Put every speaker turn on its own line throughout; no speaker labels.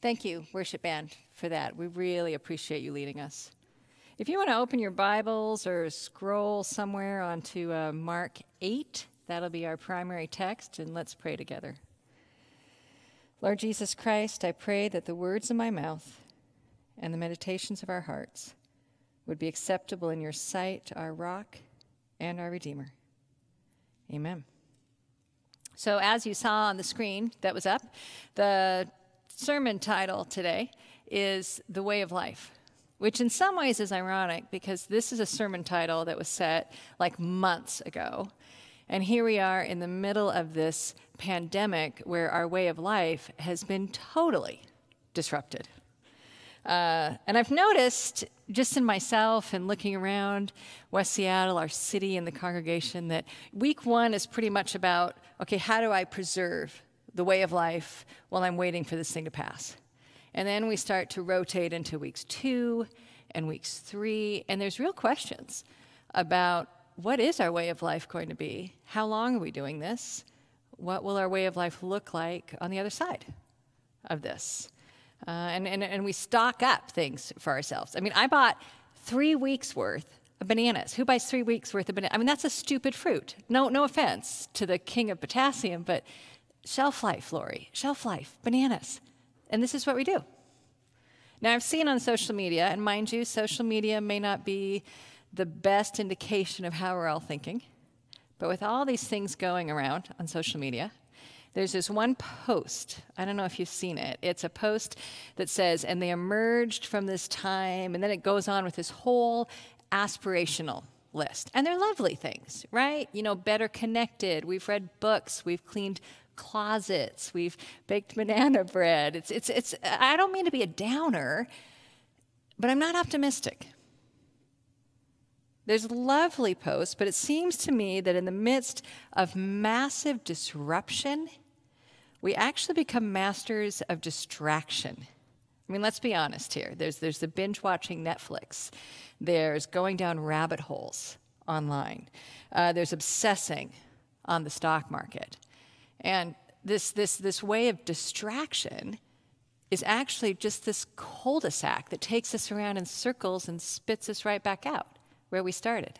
Thank you, worship band, for that. We really appreciate you leading us. If you want to open your Bibles or scroll somewhere onto uh, Mark 8, that'll be our primary text, and let's pray together. Lord Jesus Christ, I pray that the words of my mouth and the meditations of our hearts would be acceptable in your sight, our rock and our Redeemer. Amen. So, as you saw on the screen that was up, the sermon title today is The Way of Life, which in some ways is ironic because this is a sermon title that was set like months ago. And here we are in the middle of this pandemic where our way of life has been totally disrupted. Uh, and I've noticed just in myself and looking around West Seattle, our city, and the congregation, that week one is pretty much about okay, how do I preserve the way of life while I'm waiting for this thing to pass? And then we start to rotate into weeks two and weeks three, and there's real questions about what is our way of life going to be? How long are we doing this? What will our way of life look like on the other side of this? Uh, and, and, and we stock up things for ourselves. I mean, I bought three weeks worth of bananas. Who buys three weeks worth of bananas? I mean, that's a stupid fruit. No, no offense to the king of potassium, but shelf life, Lori, shelf life, bananas. And this is what we do. Now, I've seen on social media, and mind you, social media may not be the best indication of how we're all thinking, but with all these things going around on social media, there's this one post. I don't know if you've seen it. It's a post that says, and they emerged from this time, and then it goes on with this whole aspirational list. And they're lovely things, right? You know, better connected. We've read books, we've cleaned closets, we've baked banana bread. It's, it's, it's, I don't mean to be a downer, but I'm not optimistic. There's lovely posts, but it seems to me that in the midst of massive disruption, we actually become masters of distraction. I mean, let's be honest here. There's, there's the binge watching Netflix, there's going down rabbit holes online, uh, there's obsessing on the stock market. And this, this, this way of distraction is actually just this cul de sac that takes us around in circles and spits us right back out where we started.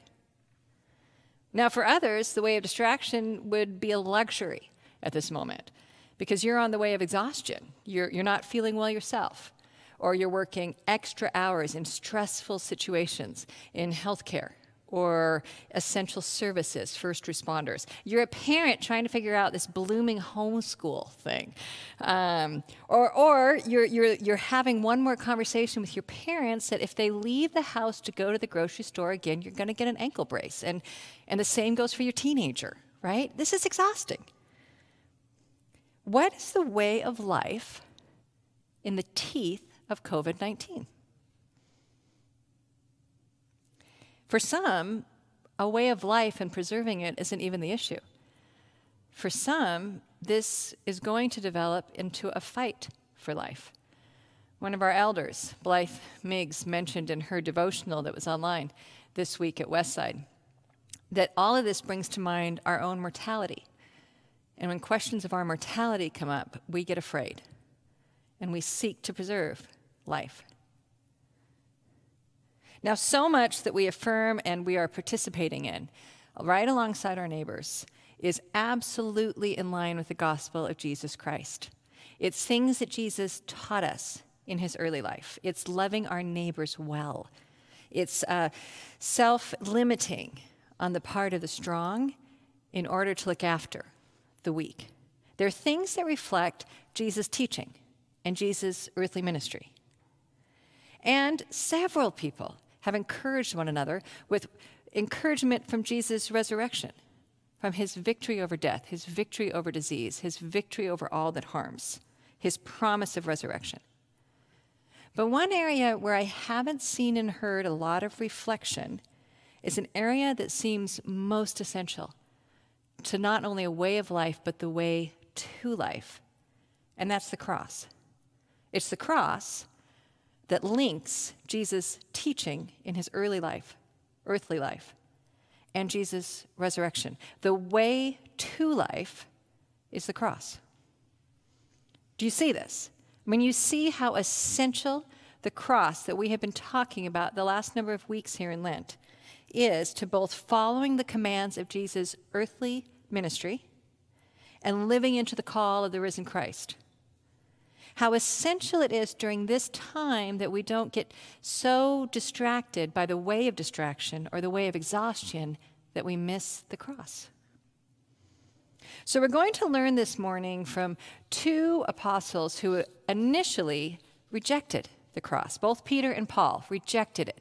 Now, for others, the way of distraction would be a luxury at this moment because you're on the way of exhaustion. You're, you're not feeling well yourself, or you're working extra hours in stressful situations in healthcare or essential services, first responders. You're a parent trying to figure out this blooming homeschool thing. Um, or or you're, you're, you're having one more conversation with your parents that if they leave the house to go to the grocery store again, you're going to get an ankle brace. And, and the same goes for your teenager, right? This is exhausting. What is the way of life in the teeth of COVID 19? For some, a way of life and preserving it isn't even the issue. For some, this is going to develop into a fight for life. One of our elders, Blythe Miggs, mentioned in her devotional that was online this week at Westside that all of this brings to mind our own mortality. And when questions of our mortality come up, we get afraid and we seek to preserve life. Now, so much that we affirm and we are participating in, right alongside our neighbors, is absolutely in line with the gospel of Jesus Christ. It's things that Jesus taught us in his early life. It's loving our neighbors well. It's uh, self limiting on the part of the strong in order to look after the weak. They're things that reflect Jesus' teaching and Jesus' earthly ministry. And several people have encouraged one another with encouragement from Jesus' resurrection, from his victory over death, his victory over disease, his victory over all that harms, his promise of resurrection. But one area where I haven't seen and heard a lot of reflection is an area that seems most essential to not only a way of life, but the way to life. And that's the cross. It's the cross that links Jesus' teaching in his early life, earthly life, and Jesus' resurrection. The way to life is the cross. Do you see this? when you see how essential the cross that we have been talking about the last number of weeks here in Lent is to both following the commands of Jesus' earthly ministry and living into the call of the risen Christ. How essential it is during this time that we don't get so distracted by the way of distraction or the way of exhaustion that we miss the cross. So, we're going to learn this morning from two apostles who initially rejected the cross. Both Peter and Paul rejected it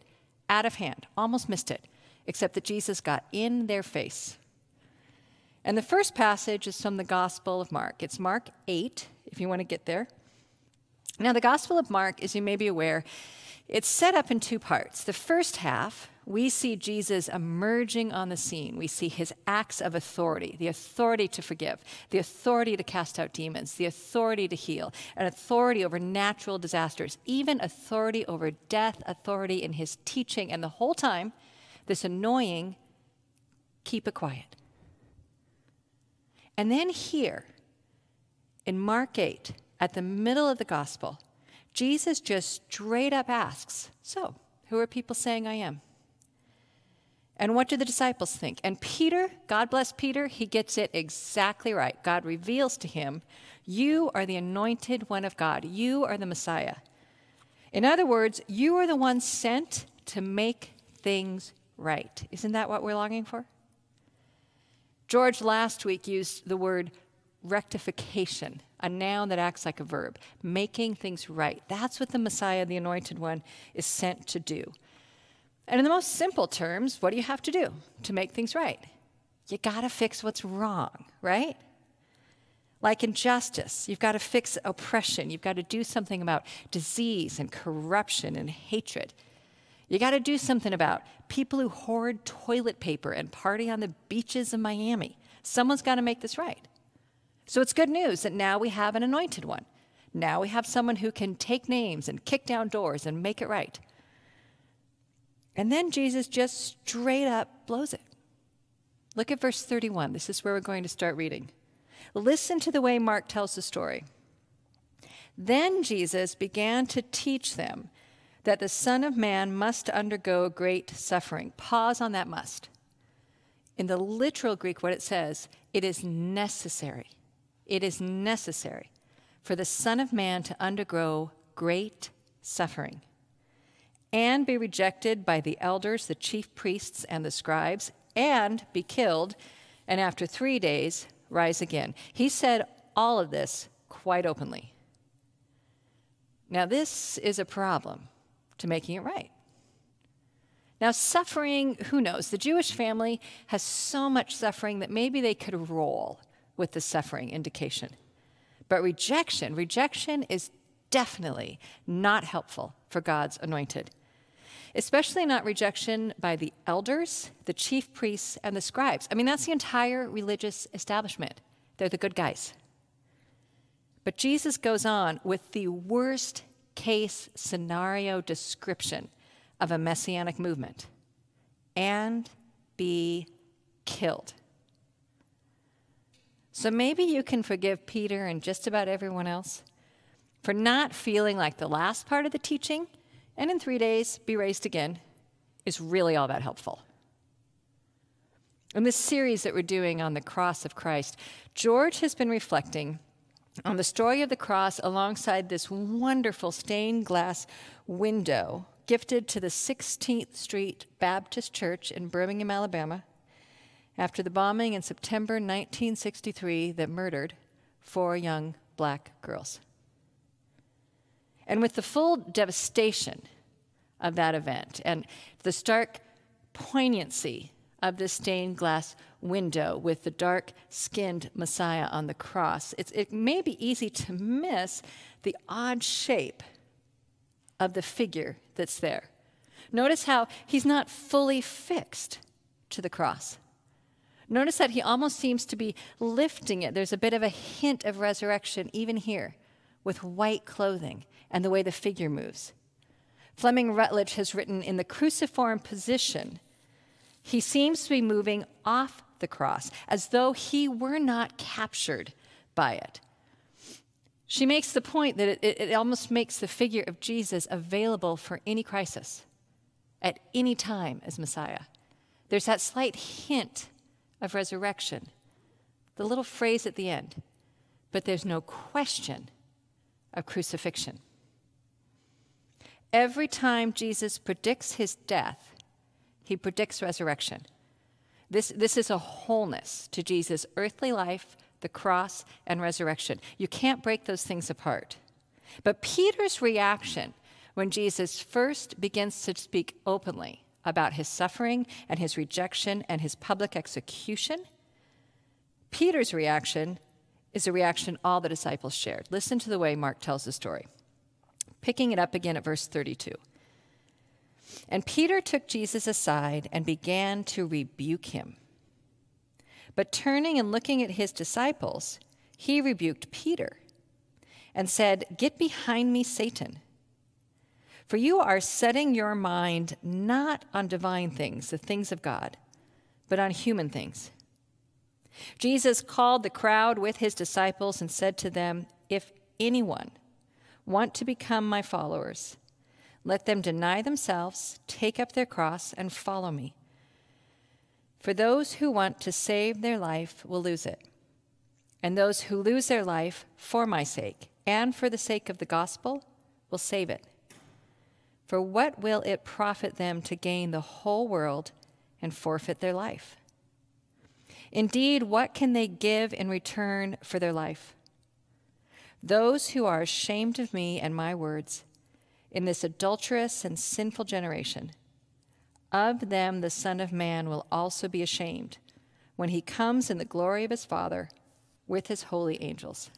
out of hand, almost missed it, except that Jesus got in their face. And the first passage is from the Gospel of Mark. It's Mark 8, if you want to get there. Now, the Gospel of Mark, as you may be aware, it's set up in two parts. The first half, we see Jesus emerging on the scene. We see his acts of authority the authority to forgive, the authority to cast out demons, the authority to heal, an authority over natural disasters, even authority over death, authority in his teaching. And the whole time, this annoying, keep it quiet. And then here, in Mark 8, at the middle of the gospel, Jesus just straight up asks, So, who are people saying I am? And what do the disciples think? And Peter, God bless Peter, he gets it exactly right. God reveals to him, You are the anointed one of God. You are the Messiah. In other words, you are the one sent to make things right. Isn't that what we're longing for? George last week used the word rectification, a noun that acts like a verb, making things right. That's what the Messiah, the Anointed One, is sent to do. And in the most simple terms, what do you have to do to make things right? You got to fix what's wrong, right? Like injustice, you've got to fix oppression. You've got to do something about disease and corruption and hatred. You got to do something about people who hoard toilet paper and party on the beaches of Miami. Someone's got to make this right. So it's good news that now we have an anointed one. Now we have someone who can take names and kick down doors and make it right. And then Jesus just straight up blows it. Look at verse 31. This is where we're going to start reading. Listen to the way Mark tells the story. Then Jesus began to teach them that the Son of Man must undergo great suffering. Pause on that must. In the literal Greek, what it says, it is necessary. It is necessary for the Son of Man to undergo great suffering and be rejected by the elders, the chief priests, and the scribes, and be killed, and after three days rise again. He said all of this quite openly. Now, this is a problem to making it right. Now, suffering, who knows? The Jewish family has so much suffering that maybe they could roll with the suffering indication. But rejection, rejection is definitely not helpful for God's anointed, especially not rejection by the elders, the chief priests, and the scribes. I mean, that's the entire religious establishment. They're the good guys. But Jesus goes on with the worst case scenario description of a messianic movement and be killed. So maybe you can forgive Peter and just about everyone else for not feeling like the last part of the teaching and in three days be raised again is really all that helpful. In this series that we're doing on the cross of Christ, George has been reflecting on the story of the cross alongside this wonderful stained glass window gifted to the 16th Street Baptist Church in Birmingham, Alabama, after the bombing in September 1963 that murdered four young black girls. And with the full devastation of that event and the stark poignancy of the stained glass window with the dark skinned Messiah on the cross, it may be easy to miss the odd shape of the figure that's there. Notice how he's not fully fixed to the cross. Notice that he almost seems to be lifting it. There's a bit of a hint of resurrection even here with white clothing and the way the figure moves. Fleming Rutledge has written in the cruciform position, he seems to be moving off the cross as though he were not captured by it. She makes the point that it, it, almost makes the figure of Jesus available for any crisis at any time as Messiah. There's that slight hint of resurrection, the little phrase at the end, but there's no question of crucifixion. Every time Jesus predicts his death, he predicts resurrection. This, this is a wholeness to Jesus' earthly life, the cross, and resurrection. You can't break those things apart. But Peter's reaction when Jesus first begins to speak openly about his suffering and his rejection and his public execution, Peter's reaction is a reaction all the disciples shared. Listen to the way Mark tells the story. Picking it up again at verse 32. And Peter took Jesus aside and began to rebuke him. But turning and looking at his disciples, he rebuked Peter and said, Get behind me, Satan. For you are setting your mind not on divine things, the things of God, but on human things. Jesus called the crowd with his disciples and said to them, If anyone want to become my followers, let them deny themselves, take up their cross, and follow me. For those who want to save their life will lose it. And those who lose their life for my sake and for the sake of the gospel will save it. For what will it profit them to gain the whole world and forfeit their life? Indeed, what can they give in return for their life? Those who are ashamed of me and my words in this adulterous and sinful generation, of them the Son of Man will also be ashamed when he comes in the glory of his Father with his holy angels.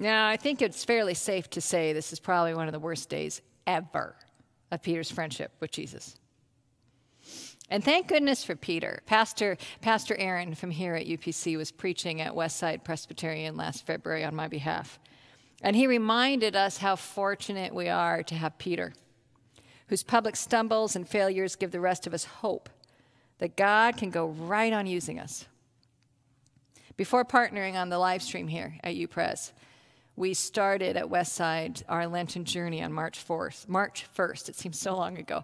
Now, I think it's fairly safe to say this is probably one of the worst days ever of Peter's friendship with Jesus. And thank goodness for Peter. Pastor, Pastor Aaron from here at UPC was preaching at Westside Presbyterian last February on my behalf. And he reminded us how fortunate we are to have Peter, whose public stumbles and failures give the rest of us hope that God can go right on using us. Before partnering on the live stream here at UPres, we started at Westside our Lenten journey on March 4th, March 1st, it seems so long ago,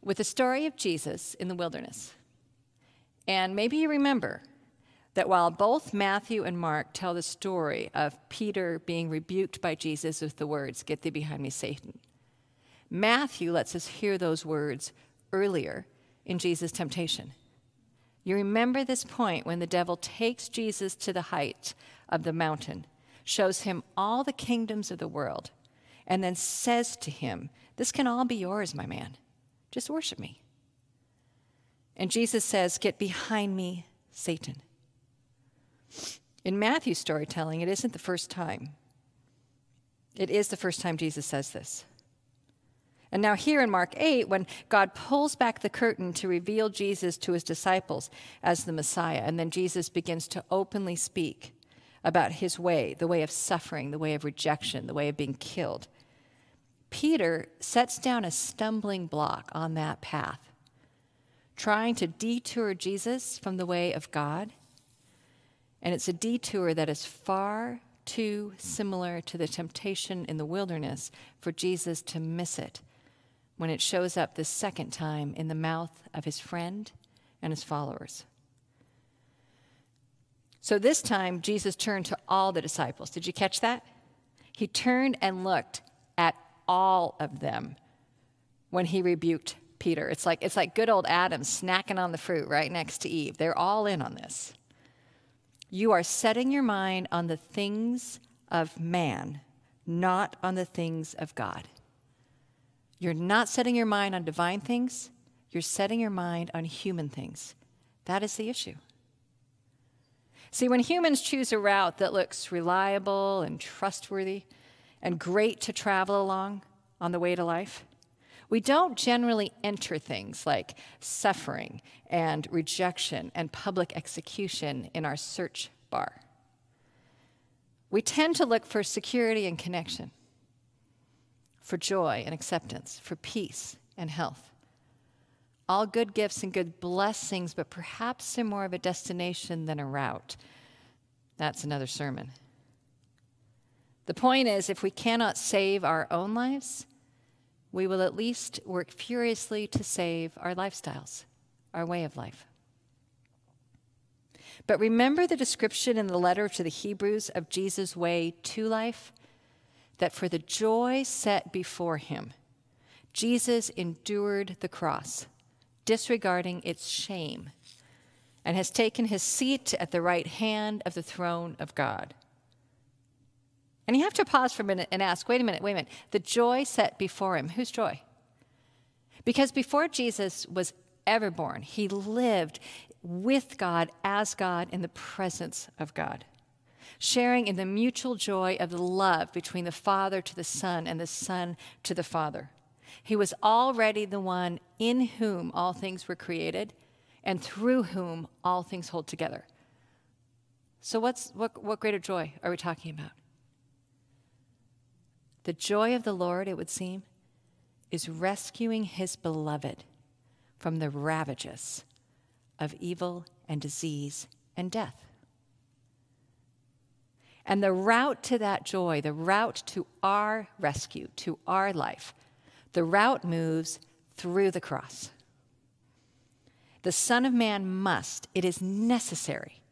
with the story of Jesus in the wilderness. And maybe you remember that while both Matthew and Mark tell the story of Peter being rebuked by Jesus with the words, Get thee behind me, Satan, Matthew lets us hear those words earlier in Jesus' temptation. You remember this point when the devil takes Jesus to the height of the mountain shows him all the kingdoms of the world, and then says to him, This can all be yours, my man. Just worship me. And Jesus says, Get behind me, Satan. In Matthew's storytelling, it isn't the first time. It is the first time Jesus says this. And now, here in Mark 8, when God pulls back the curtain to reveal Jesus to his disciples as the Messiah, and then Jesus begins to openly speak about his way, the way of suffering, the way of rejection, the way of being killed. Peter sets down a stumbling block on that path, trying to detour Jesus from the way of God. And it's a detour that is far too similar to the temptation in the wilderness for Jesus to miss it when it shows up the second time in the mouth of his friend and his followers. So this time, Jesus turned to all the disciples. Did you catch that? He turned and looked at all of them when he rebuked Peter. It's like, it's like good old Adam snacking on the fruit right next to Eve. They're all in on this. You are setting your mind on the things of man, not on the things of God. You're not setting your mind on divine things, you're setting your mind on human things. That is the issue. See, when humans choose a route that looks reliable and trustworthy and great to travel along on the way to life, we don't generally enter things like suffering and rejection and public execution in our search bar. We tend to look for security and connection, for joy and acceptance, for peace and health all good gifts and good blessings, but perhaps they're more of a destination than a route. That's another sermon. The point is, if we cannot save our own lives, we will at least work furiously to save our lifestyles, our way of life. But remember the description in the letter to the Hebrews of Jesus' way to life? That for the joy set before him, Jesus endured the cross, disregarding its shame, and has taken his seat at the right hand of the throne of God. And you have to pause for a minute and ask wait a minute, wait a minute. The joy set before him, whose joy? Because before Jesus was ever born, he lived with God as God in the presence of God, sharing in the mutual joy of the love between the Father to the Son and the Son to the Father. He was already the one in whom all things were created and through whom all things hold together. So, what's, what, what greater joy are we talking about? The joy of the Lord, it would seem, is rescuing his beloved from the ravages of evil and disease and death. And the route to that joy, the route to our rescue, to our life, the route moves through the cross. The Son of Man must, it is necessary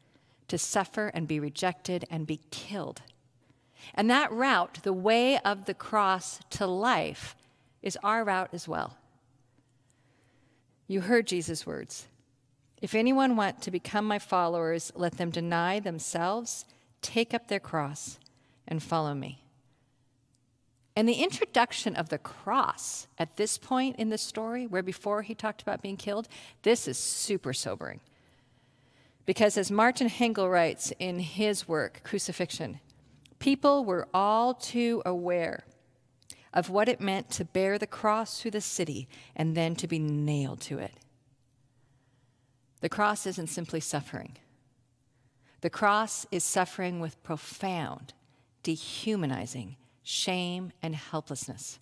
to suffer and be rejected and be killed. And that route, the way of the cross to life, is our route as well. You heard Jesus' words if anyone want to become my followers, let them deny themselves, take up their cross, and follow me. And the introduction of the cross at this point in the story, where before he talked about being killed, this is super sobering. Because as Martin Hengel writes in his work, Crucifixion, people were all too aware of what it meant to bear the cross through the city and then to be nailed to it. The cross isn't simply suffering. The cross is suffering with profound, dehumanizing shame and helplessness.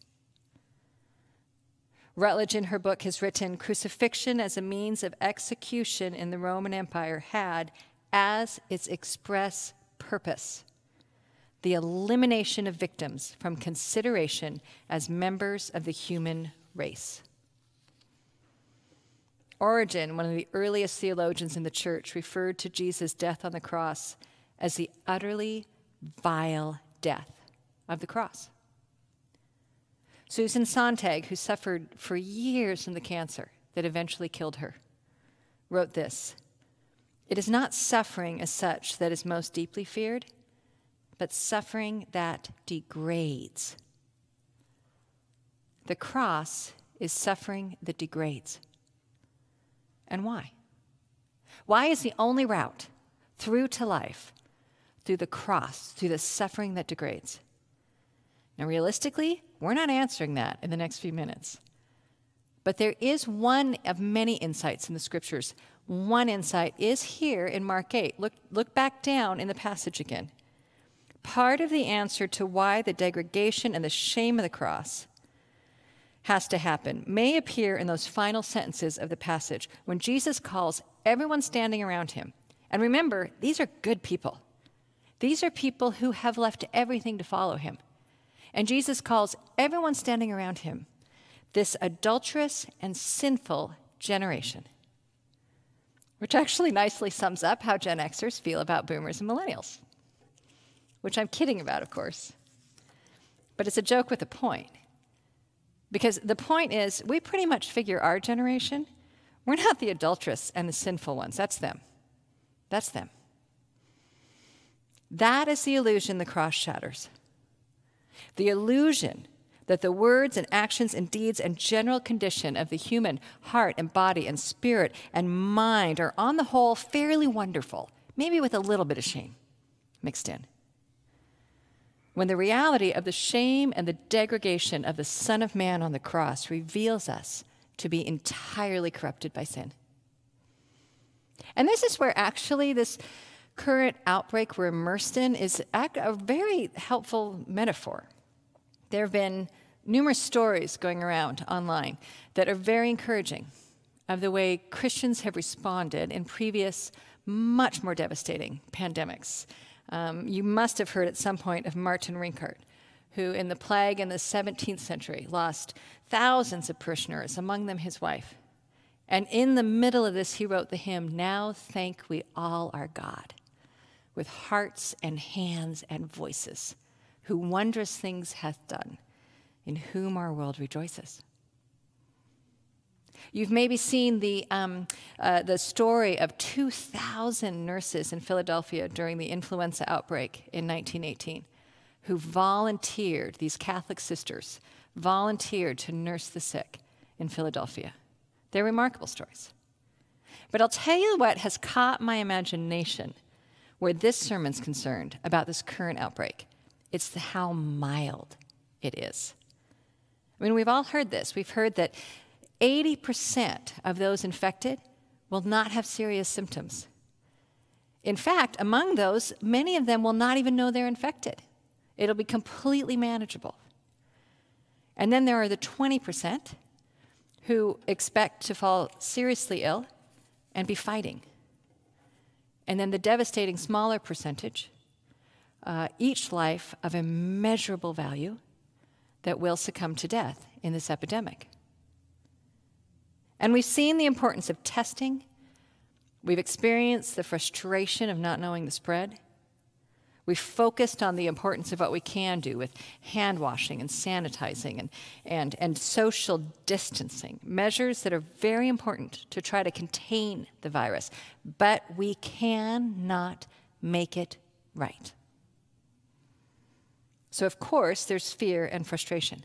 Rutledge, in her book, has written Crucifixion as a means of execution in the Roman Empire had as its express purpose the elimination of victims from consideration as members of the human race. Origen, one of the earliest theologians in the church, referred to Jesus' death on the cross as the utterly vile death of the cross. Susan Sontag, who suffered for years from the cancer that eventually killed her, wrote this It is not suffering as such that is most deeply feared, but suffering that degrades. The cross is suffering that degrades. And why? Why is the only route through to life through the cross, through the suffering that degrades? Now, realistically, we're not answering that in the next few minutes. But there is one of many insights in the scriptures. One insight is here in Mark 8. Look, look back down in the passage again. Part of the answer to why the degradation and the shame of the cross has to happen may appear in those final sentences of the passage when Jesus calls everyone standing around him. And remember, these are good people. These are people who have left everything to follow him. And Jesus calls everyone standing around him this adulterous and sinful generation, which actually nicely sums up how Gen Xers feel about boomers and millennials, which I'm kidding about, of course. But it's a joke with a point. Because the point is, we pretty much figure our generation, we're not the adulterous and the sinful ones. That's them. That's them. That is the illusion the cross shatters. The illusion that the words and actions and deeds and general condition of the human heart and body and spirit and mind are, on the whole, fairly wonderful, maybe with a little bit of shame mixed in when the reality of the shame and the degradation of the Son of Man on the cross reveals us to be entirely corrupted by sin. And this is where actually this current outbreak we're immersed in is a very helpful metaphor. There have been numerous stories going around online that are very encouraging of the way Christians have responded in previous, much more devastating pandemics Um, you must have heard at some point of Martin Rinkart, who in the plague in the 17th century lost thousands of parishioners, among them his wife. And in the middle of this, he wrote the hymn, Now Thank We All Our God, with hearts and hands and voices, who wondrous things hath done, in whom our world rejoices. You've maybe seen the, um, uh, the story of 2,000 nurses in Philadelphia during the influenza outbreak in 1918 who volunteered, these Catholic sisters, volunteered to nurse the sick in Philadelphia. They're remarkable stories. But I'll tell you what has caught my imagination where this sermon's concerned about this current outbreak. It's the how mild it is. I mean, we've all heard this. We've heard that 80% of those infected will not have serious symptoms. In fact, among those, many of them will not even know they're infected. It'll be completely manageable. And then there are the 20% who expect to fall seriously ill and be fighting. And then the devastating smaller percentage, uh, each life of immeasurable value that will succumb to death in this epidemic. And we've seen the importance of testing. We've experienced the frustration of not knowing the spread. We've focused on the importance of what we can do with hand washing and sanitizing and, and, and social distancing, measures that are very important to try to contain the virus. But we cannot make it right. So, of course, there's fear and frustration.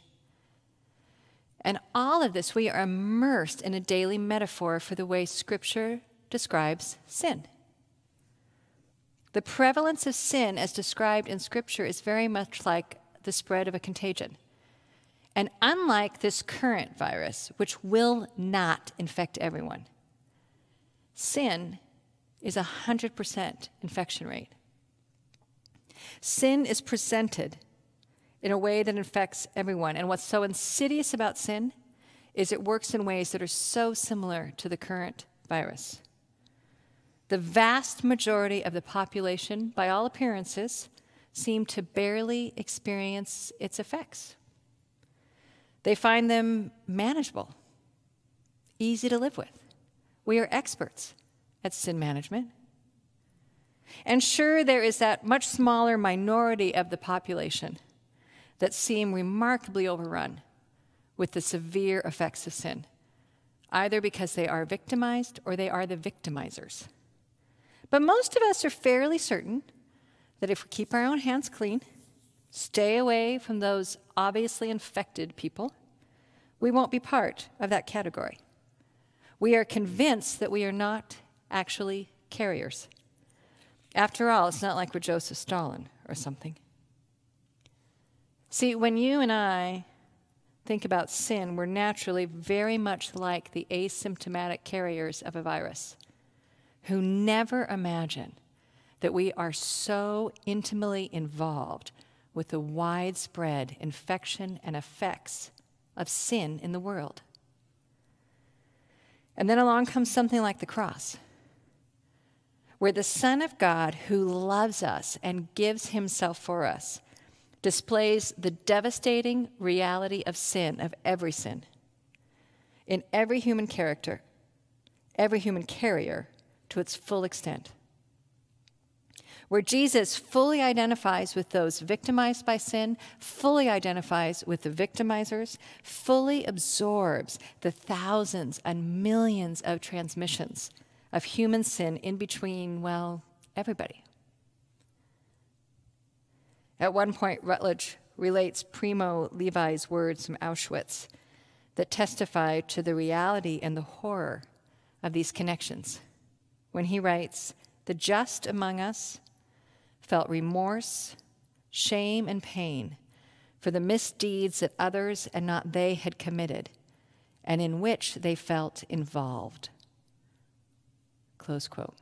And all of this, we are immersed in a daily metaphor for the way Scripture describes sin. The prevalence of sin, as described in Scripture, is very much like the spread of a contagion. And unlike this current virus, which will not infect everyone, sin is a 100% infection rate. Sin is presented in a way that infects everyone. And what's so insidious about sin is it works in ways that are so similar to the current virus. The vast majority of the population, by all appearances, seem to barely experience its effects. They find them manageable, easy to live with. We are experts at sin management. And sure, there is that much smaller minority of the population that seem remarkably overrun with the severe effects of sin, either because they are victimized or they are the victimizers. But most of us are fairly certain that if we keep our own hands clean, stay away from those obviously infected people, we won't be part of that category. We are convinced that we are not actually carriers. After all, it's not like we're Joseph Stalin or something. See, when you and I think about sin, we're naturally very much like the asymptomatic carriers of a virus who never imagine that we are so intimately involved with the widespread infection and effects of sin in the world. And then along comes something like the cross, where the Son of God, who loves us and gives himself for us, displays the devastating reality of sin, of every sin, in every human character, every human carrier to its full extent. Where Jesus fully identifies with those victimized by sin, fully identifies with the victimizers, fully absorbs the thousands and millions of transmissions of human sin in between, well, everybody. At one point, Rutledge relates Primo Levi's words from Auschwitz that testify to the reality and the horror of these connections when he writes, The just among us felt remorse, shame, and pain for the misdeeds that others and not they had committed, and in which they felt involved. Close quote.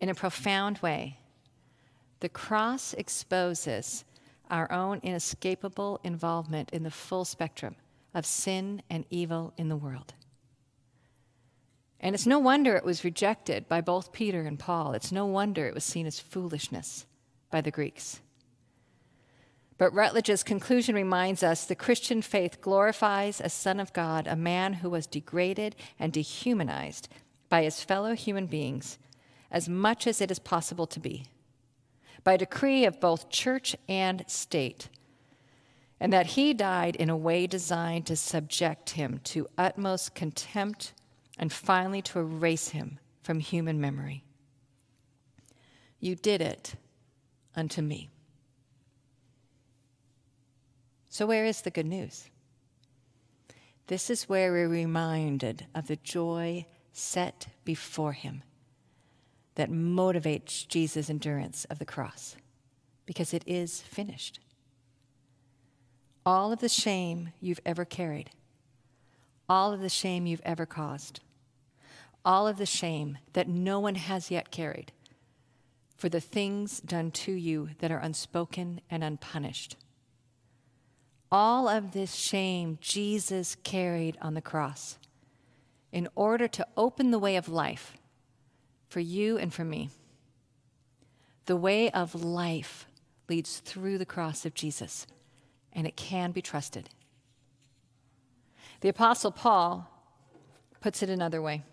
In a profound way, the cross exposes our own inescapable involvement in the full spectrum of sin and evil in the world. And it's no wonder it was rejected by both Peter and Paul. It's no wonder it was seen as foolishness by the Greeks. But Rutledge's conclusion reminds us the Christian faith glorifies a Son of God, a man who was degraded and dehumanized by his fellow human beings as much as it is possible to be, by decree of both church and state, and that he died in a way designed to subject him to utmost contempt and finally to erase him from human memory. You did it unto me. So, where is the good news? This is where we're reminded of the joy set before him that motivates Jesus' endurance of the cross, because it is finished. All of the shame you've ever carried, all of the shame you've ever caused, all of the shame that no one has yet carried for the things done to you that are unspoken and unpunished all of this shame Jesus carried on the cross in order to open the way of life for you and for me. The way of life leads through the cross of Jesus, and it can be trusted. The Apostle Paul puts it another way.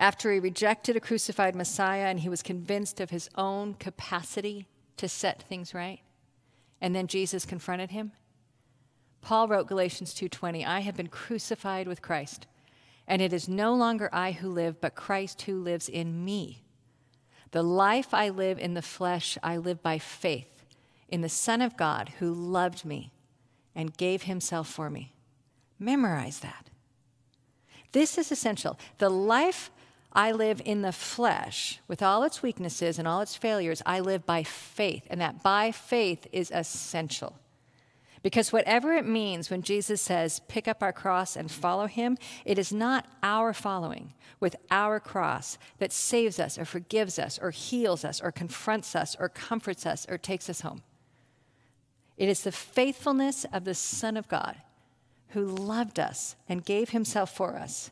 After he rejected a crucified Messiah and he was convinced of his own capacity to set things right, and then Jesus confronted him. Paul wrote Galatians 2:20, I have been crucified with Christ, and it is no longer I who live, but Christ who lives in me. The life I live in the flesh, I live by faith in the Son of God who loved me and gave himself for me. Memorize that. This is essential. The life I live in the flesh, with all its weaknesses and all its failures, I live by faith, and that by faith is essential. Because whatever it means when Jesus says, pick up our cross and follow him, it is not our following with our cross that saves us or forgives us or heals us or confronts us or comforts us or takes us home. It is the faithfulness of the Son of God who loved us and gave himself for us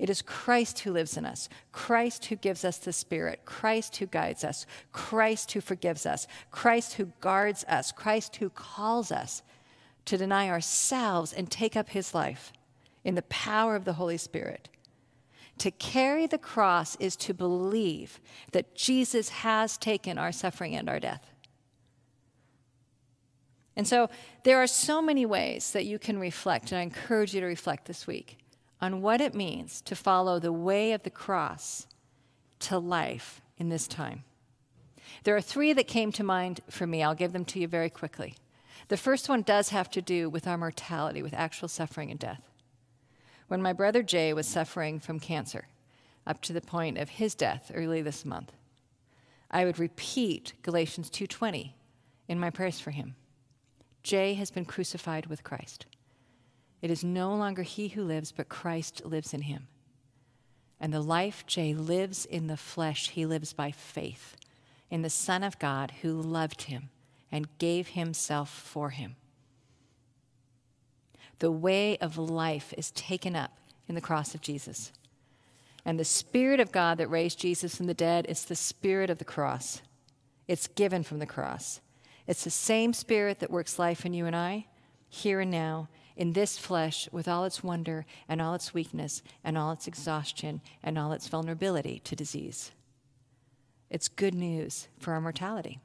it is Christ who lives in us, Christ who gives us the Spirit, Christ who guides us, Christ who forgives us, Christ who guards us, Christ who calls us to deny ourselves and take up his life in the power of the Holy Spirit. To carry the cross is to believe that Jesus has taken our suffering and our death. And so there are so many ways that you can reflect, and I encourage you to reflect this week on what it means to follow the way of the cross to life in this time. There are three that came to mind for me. I'll give them to you very quickly. The first one does have to do with our mortality, with actual suffering and death. When my brother Jay was suffering from cancer, up to the point of his death early this month, I would repeat Galatians 2:20 in my prayers for him. Jay has been crucified with Christ. It is no longer he who lives, but Christ lives in him. And the life Jay lives in the flesh, he lives by faith in the Son of God who loved him and gave himself for him. The way of life is taken up in the cross of Jesus. And the Spirit of God that raised Jesus from the dead is the Spirit of the cross. It's given from the cross. It's the same Spirit that works life in you and I, here and now, in this flesh with all its wonder and all its weakness and all its exhaustion and all its vulnerability to disease. It's good news for our mortality.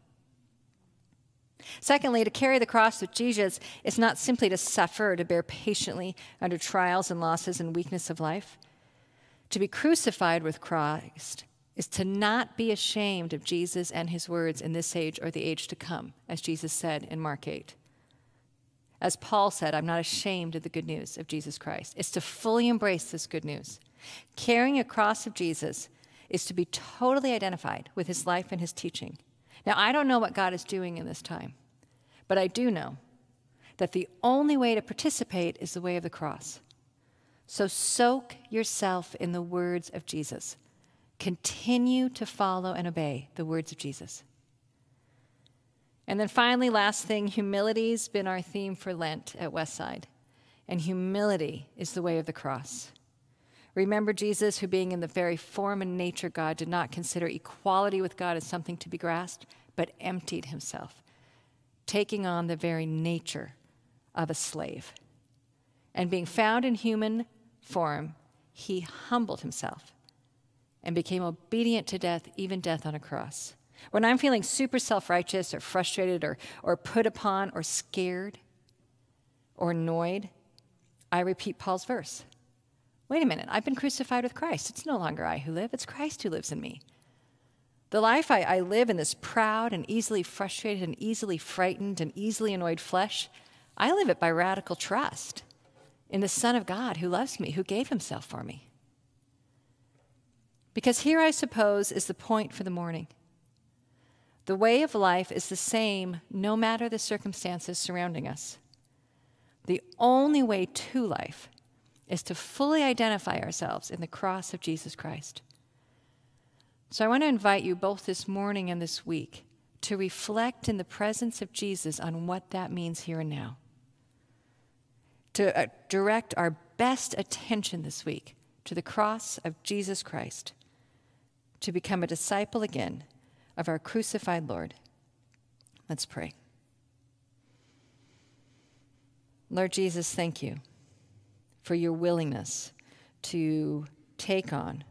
Secondly, to carry the cross with Jesus is not simply to suffer to bear patiently under trials and losses and weakness of life. To be crucified with Christ is to not be ashamed of Jesus and his words in this age or the age to come, as Jesus said in Mark 8. As Paul said, I'm not ashamed of the good news of Jesus Christ. It's to fully embrace this good news. Carrying a cross of Jesus is to be totally identified with his life and his teaching. Now, I don't know what God is doing in this time, but I do know that the only way to participate is the way of the cross. So soak yourself in the words of Jesus. Continue to follow and obey the words of Jesus. And then finally, last thing, humility's been our theme for Lent at Westside. And humility is the way of the cross. Remember Jesus, who being in the very form and nature God, did not consider equality with God as something to be grasped, but emptied himself, taking on the very nature of a slave. And being found in human form, he humbled himself and became obedient to death, even death on a cross. When I'm feeling super self righteous or frustrated or, or put upon or scared or annoyed, I repeat Paul's verse Wait a minute, I've been crucified with Christ. It's no longer I who live, it's Christ who lives in me. The life I, I, live in this proud and easily frustrated and easily frightened and easily annoyed flesh, I live it by radical trust in the Son of God who loves me, who gave himself for me. Because here, I suppose, is the point for the morning. The way of life is the same no matter the circumstances surrounding us. The only way to life is to fully identify ourselves in the cross of Jesus Christ. So I want to invite you both this morning and this week to reflect in the presence of Jesus on what that means here and now. To uh, direct our best attention this week to the cross of Jesus Christ, to become a disciple again of our crucified Lord. Let's pray. Lord Jesus, thank you for your willingness to take on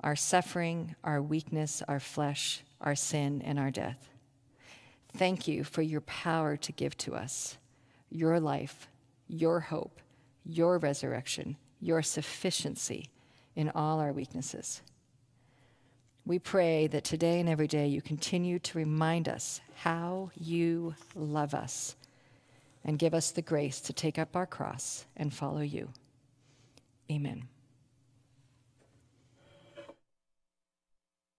our suffering, our weakness, our flesh, our sin, and our death. Thank you for your power to give to us your life, your hope, your resurrection, your sufficiency in all our weaknesses. We pray that today and every day you continue to remind us how you love us and give us the grace to take up our cross and follow you. Amen.